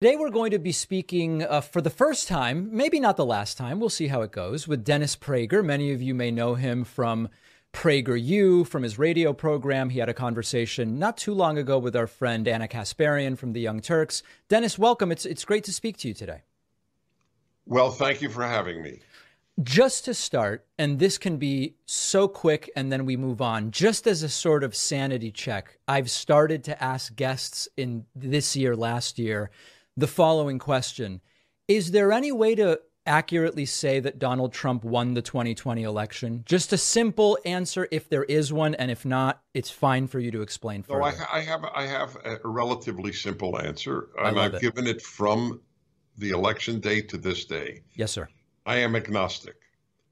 Today, we're going to be speaking uh, for the first time, maybe not the last time, we'll see how it goes, with Dennis Prager. Many of you may know him from PragerU, from his radio program. He had a conversation not too long ago with our friend Ana Kasparian from the Young Turks. Dennis, welcome. It's, it's great to speak to you today. Well, thank you for having me. Just to start, and this can be so quick and then we move on, just as a sort of sanity check, I've started to ask guests in this year, last year, the following question Is there any way to accurately say that Donald Trump won the 2020 election? Just a simple answer if there is one, and if not, it's fine for you to explain further. No, I, I have I have a relatively simple answer, and I've it. given it from the election day to this day. Yes, sir. I am agnostic,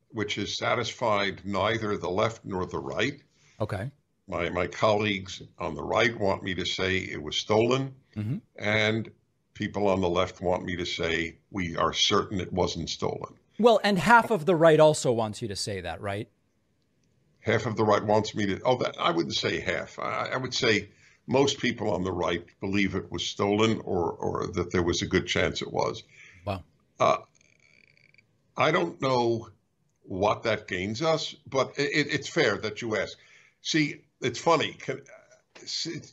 which has satisfied neither the left nor the right. Okay. My my colleagues on the right want me to say it was stolen, Mhm. and people on the left want me to say we are certain it wasn't stolen. Well, and half of the right also wants you to say that, right? half of the right wants me to oh that i wouldn't say half i, I would say most people on the right believe it was stolen or or that there was a good chance it was Wow. uh, i don't know what that gains us but it, it's fair that you ask see it's funny can,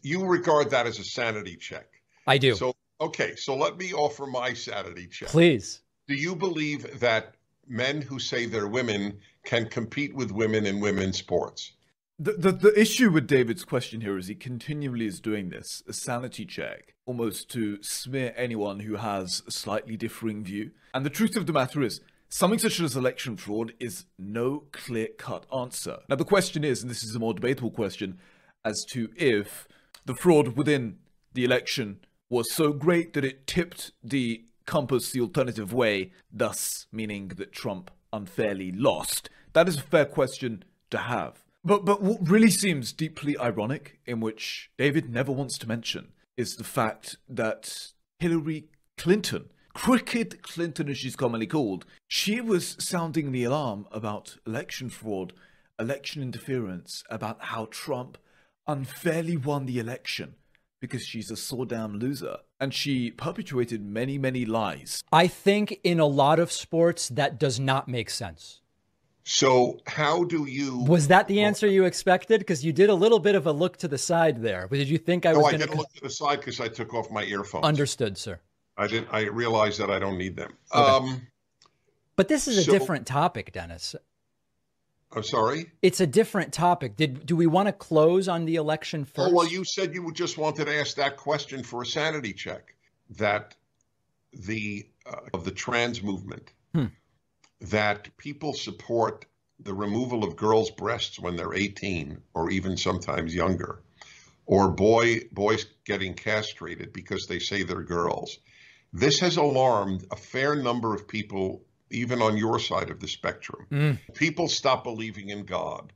you regard that as a sanity check I do. so okay so let me offer my sanity check Please. do you believe that men who say they're women can compete with women in women's sports The, the the issue with David's question here is he continually is doing this, a sanity check, almost to smear anyone who has a slightly differing view. And the truth of the matter is, something such as election fraud is no clear cut answer. Now the question is, and this is a more debatable question, as to if the fraud within the election was so great that it tipped the compass the alternative way, thus meaning that Trump unfairly lost. That is a fair question to have. But but what really seems deeply ironic, in which David never wants to mention, is the fact that Hillary Clinton, Crooked Clinton as she's commonly called, she was sounding the alarm about election fraud, election interference, about how Trump unfairly won the election because she's a sore damn loser. And she perpetuated many, many lies. I think in a lot of sports that does not make sense. So how do you? Was that the answer you expected? Because you did a little bit of a look to the side there. Did you think I No, was I going didn't look to the side because I took off my earphones. Understood, sir. I didn't. I realized that I don't need them. Okay. Um, But this is a So- different topic, Dennis. I'm sorry. It's a different topic. Did do we want to close on the election first? Oh well, you said you just wanted to ask that question for a sanity check. That the uh, of the trans movement. Hmm. That people support the removal of girls' breasts when they're 18 or even sometimes younger, or boy boys getting castrated because they say they're girls. This has alarmed a fair number of people, even on your side of the spectrum. Mm. People stop believing in God.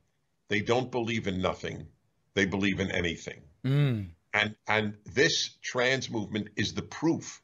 They don't believe in nothing. They believe in anything. Mm. And and this trans movement is the proof.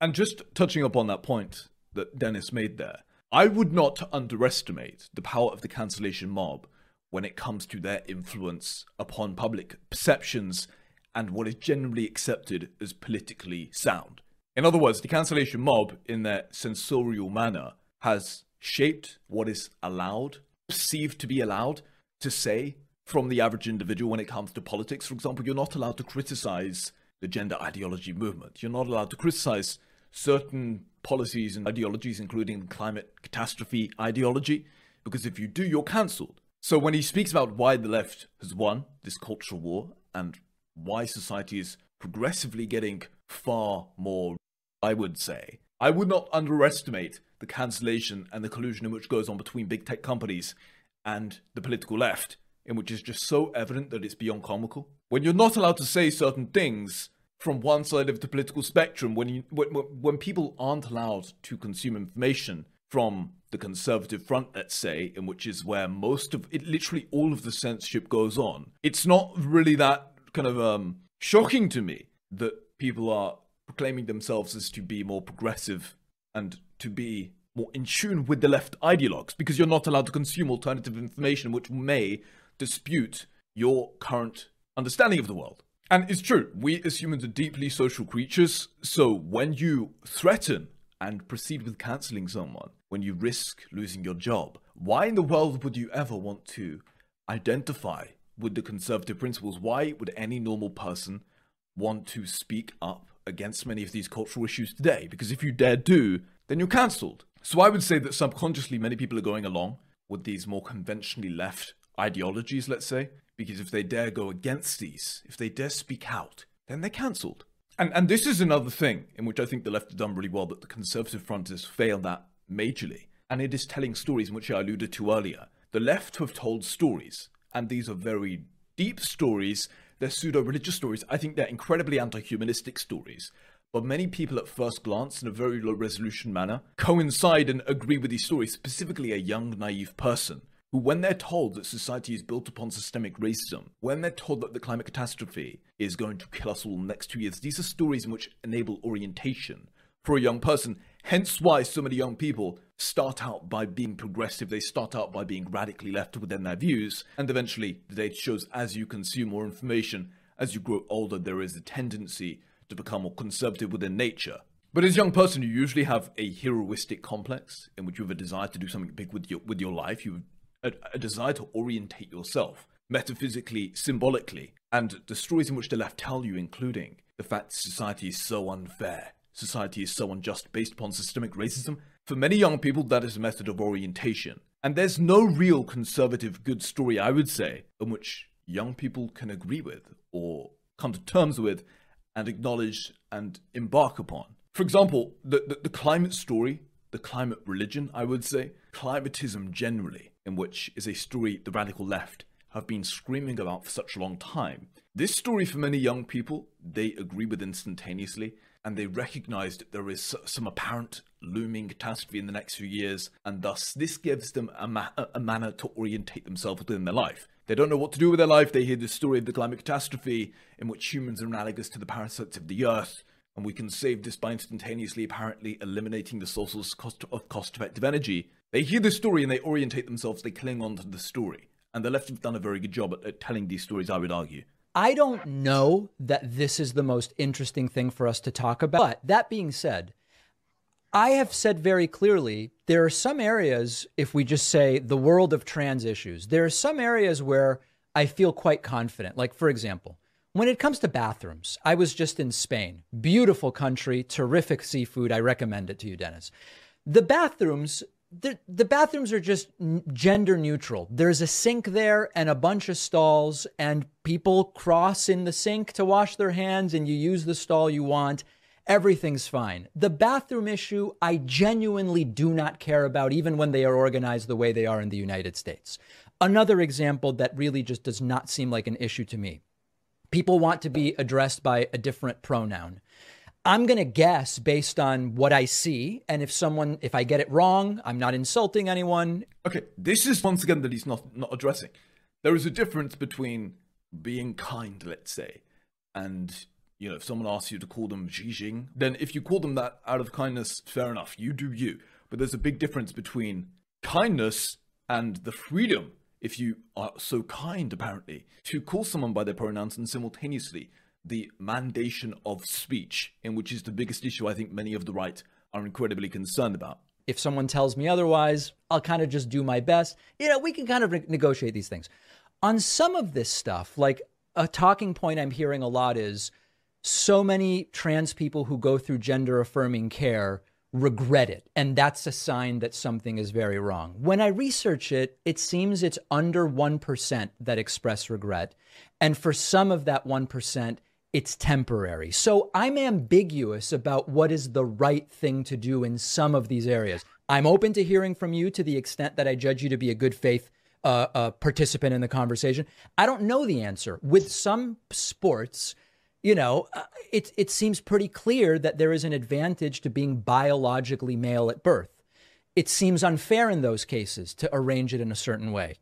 And just touching up on that point that Dennis made there, I would not underestimate the power of the cancellation mob when it comes to their influence upon public perceptions and what is generally accepted as politically sound. In other words, the cancellation mob, in their censorial manner, has shaped what is allowed, perceived to be allowed to say from the average individual when it comes to politics. For example, you're not allowed to criticize the gender ideology movement. You're not allowed to criticize certain policies and ideologies, including climate catastrophe ideology, because if you do, you're cancelled. So when he speaks about why the left has won this cultural war and why society is progressively getting far more, I would say, I would not underestimate the cancellation and the collusion in which goes on between big tech companies and the political left, in which is just so evident that it's beyond comical. When you're not allowed to say certain things from one side of the political spectrum, when you when, when people aren't allowed to consume information from the conservative front, let's say, in which is where most of it, literally all of the censorship goes on, it's not really that kind of um shocking to me that people are proclaiming themselves as to be more progressive and to be more in tune with the left ideologues because you're not allowed to consume alternative information which may dispute your current understanding of the world. And it's true, we as humans are deeply social creatures, so when you threaten and proceed with cancelling someone, when you risk losing your job, why in the world would you ever want to identify with the conservative principles? Why would any normal person want to speak up against many of these cultural issues today? Because if you dare do, then you're cancelled. So I would say that subconsciously many people are going along with these more conventionally left ideologies, let's say, because if they dare go against these, if they dare speak out, then they're cancelled. And and this is another thing in which I think the left have done really well, but the conservative front has failed at majorly. And it is telling stories in which I alluded to earlier. The left have told stories, and these are very deep stories. They're pseudo religious stories. I think they're incredibly anti humanistic stories. But many people at first glance, in a very low resolution manner, coincide and agree with these stories, specifically a young, naive person who, when they're told that society is built upon systemic racism, when they're told that the climate catastrophe is going to kill us all in the next two years, these are stories in which enable orientation for a young person. Hence why so many young people start out by being progressive, they start out by being radically left within their views, and eventually the data shows as you consume more information, as you grow older, there is a tendency to become more conservative within nature. But as a young person, you usually have a heroistic complex in which you have a desire to do something big with your with your life. You have a, a desire to orientate yourself metaphysically, symbolically, and the stories in which the left tell you, including the fact society is so unfair, society is so unjust based upon systemic racism. For many young people, that is a method of orientation. And there's no real conservative good story, I would say, in which young people can agree with or come to terms with and acknowledge and embark upon. For example, the, the, the, climate story, the climate religion, I would say, climatism generally, in which is a story the radical left have been screaming about for such a long time. This story, for many young people, they agree with instantaneously, and they recognize that there is some apparent looming catastrophe in the next few years, and thus this gives them a, ma- a manner to orientate themselves within their life. They don't know what to do with their life. They hear the story of the climate catastrophe, in which humans are analogous to the parasites of the earth, and we can save this by instantaneously, apparently, eliminating the sources cost of cost-effective energy. They hear the story and they orientate themselves. They cling on to the story, and the left have done a very good job at, at telling these stories. I would argue. I don't know that this is the most interesting thing for us to talk about. But that being said, I have said very clearly there are some areas, if we just say the world of trans issues, there are some areas where I feel quite confident. Like, for example, when it comes to bathrooms, I was just in Spain. Beautiful country, terrific seafood. I recommend it to you, Dennis. The bathrooms, the, bathrooms are just gender neutral. There's a sink there and a bunch of stalls, and people cross in the sink to wash their hands, and you use the stall you want everything's fine. The bathroom issue, I genuinely do not care about, even when they are organized the way they are in the United States. Another example that really just does not seem like an issue to me people want to be addressed by a different pronoun. I'm going to guess based on what I see. And if someone, if I get it wrong, I'm not insulting anyone. Okay, this is once again that he's not, not addressing. There is a difference between being kind, let's say, and you know, if someone asks you to call them Xi then if you call them that out of kindness, fair enough, you do you. But there's a big difference between kindness and the freedom, if you are so kind, apparently, to call someone by their pronouns and simultaneously the mandation of speech, in which is the biggest issue I think many of the right are incredibly concerned about. If someone tells me otherwise, I'll kind of just do my best. You know, we can kind of re- negotiate these things. On some of this stuff, like a talking point I'm hearing a lot is, so many trans people who go through gender affirming care regret it. And that's a sign that something is very wrong. When I research it, it seems it's under 1% that express regret. And for some of that 1%, it's temporary. So I'm ambiguous about what is the right thing to do in some of these areas. I'm open to hearing from you to the extent that I judge you to be a good faith uh, uh, participant in the conversation. I don't know the answer. With some sports, you know, uh, it, it seems pretty clear that there is an advantage to being biologically male at birth. It seems unfair in those cases to arrange it in a certain way.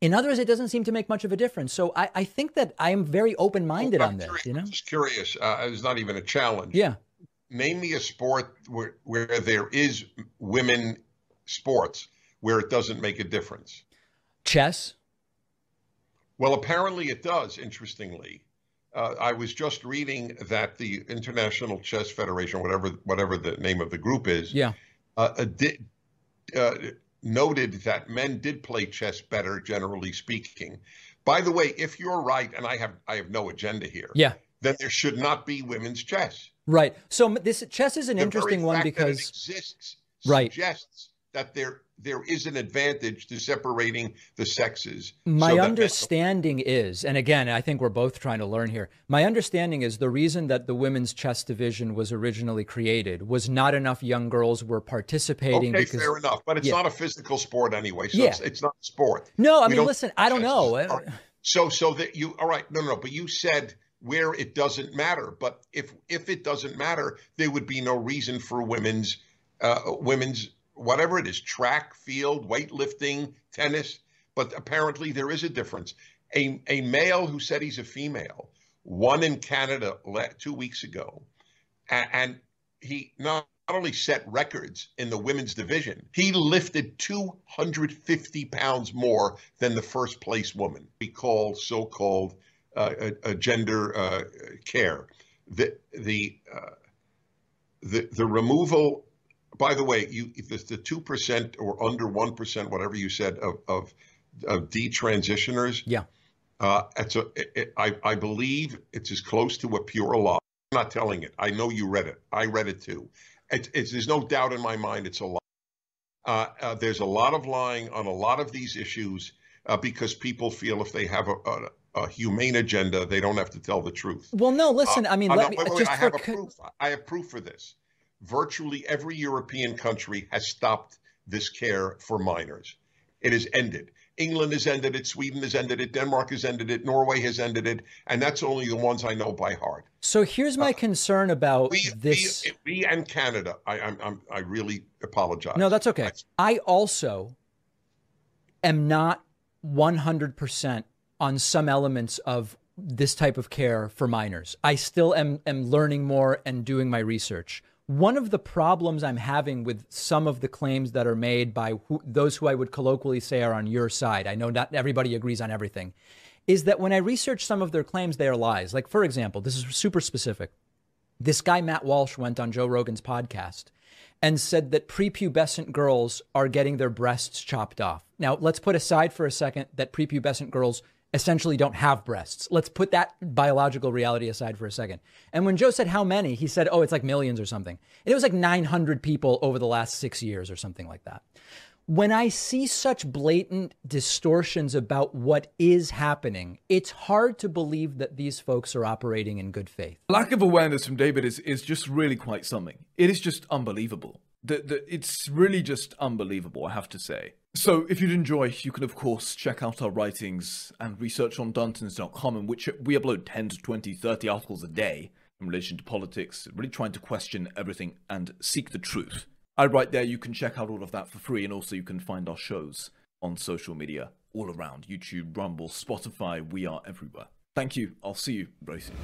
In others, it doesn't seem to make much of a difference. So I, I think that I am very open minded well, on this. Curious, you know, just curious. Uh, it's not even a challenge. Yeah. Name me a sport where where there is women sports where it doesn't make a difference. Chess. Well, apparently it does. Interestingly, uh, I was just reading that the International Chess Federation, whatever whatever the name of the group is, yeah, uh did, uh, noted that men did play chess better, generally speaking. By the way, if you're right, and I have I have no agenda here, yeah, then there should not be women's chess. Right. So this chess is an the interesting one because exists right. suggests that there there is an advantage to separating the sexes. My so understanding is, and again, I think we're both trying to learn here. My understanding is the reason that the women's chess division was originally created was not enough young girls were participating. Okay, because, fair enough, but it's yeah. not a physical sport anyway, so yeah. it's, it's, not a sport. No, I we mean, listen, I don't know. So, so that you, all right, no, no, no, but you said where it doesn't matter. But if if it doesn't matter, there would be no reason for women's uh, women's whatever it is, track, field, weightlifting, tennis. But apparently there is a difference. A, a male who said he's a female won in Canada two weeks ago, and, he not only set records in the women's division, he lifted 250 pounds more than the first place woman. We call so-called uh, a, a gender uh, care. The the uh, the the removal by the way, you the two percent or under one percent, whatever you said of of, of detransitioners. Yeah, uh, it's a. It, I I believe it's as close to a pure lie. I'm not telling it. I know you read it. I read it too. It's, it's there's no doubt in my mind it's a lie. Uh, uh, there's a lot of lying on a lot of these issues uh, because people feel if they have a, a, a, humane agenda, they don't have to tell the truth. Well, no, listen. Uh, I mean, let no, me, wait, wait, I have a proof. I have proof for this virtually every European country has stopped this care for minors. It has ended. England has ended it, Sweden has ended it, Denmark has ended it, Norway has ended it, and that's only the ones I know by heart. So here's my uh, concern about we, this. We, we, and Canada, I, I'm, I'm, i really apologize. No, that's okay. I also am not 100% on some elements of this type of care for minors. I still am, am learning more and doing my research one of the problems I'm having with some of the claims that are made by who, those who I would colloquially say are on your side, I know not everybody agrees on everything, is that when I research some of their claims, they are lies. Like, for example, this is super specific. This guy, Matt Walsh, went on Joe Rogan's podcast and said that prepubescent girls are getting their breasts chopped off. Now, let's put aside for a second that prepubescent girls essentially don't have breasts. Let's put that biological reality aside for a second. And when Joe said how many, he said, oh, it's like millions or something. And it was like 900 people over the last six years or something like that. When I see such blatant distortions about what is happening, it's hard to believe that these folks are operating in good faith. Lack of awareness from David is, is just really quite something. It is just unbelievable. The, the, it's really just unbelievable, I have to say. So, if you'd enjoy, you can of course check out our writings and research on Darntons.com, in which we upload 10 to 20, 30 articles a day in relation to politics, really trying to question everything and seek the truth. I write there, you can check out all of that for free, and also you can find our shows on social media all around YouTube, Rumble, Spotify, we are everywhere. Thank you. I'll see you very soon.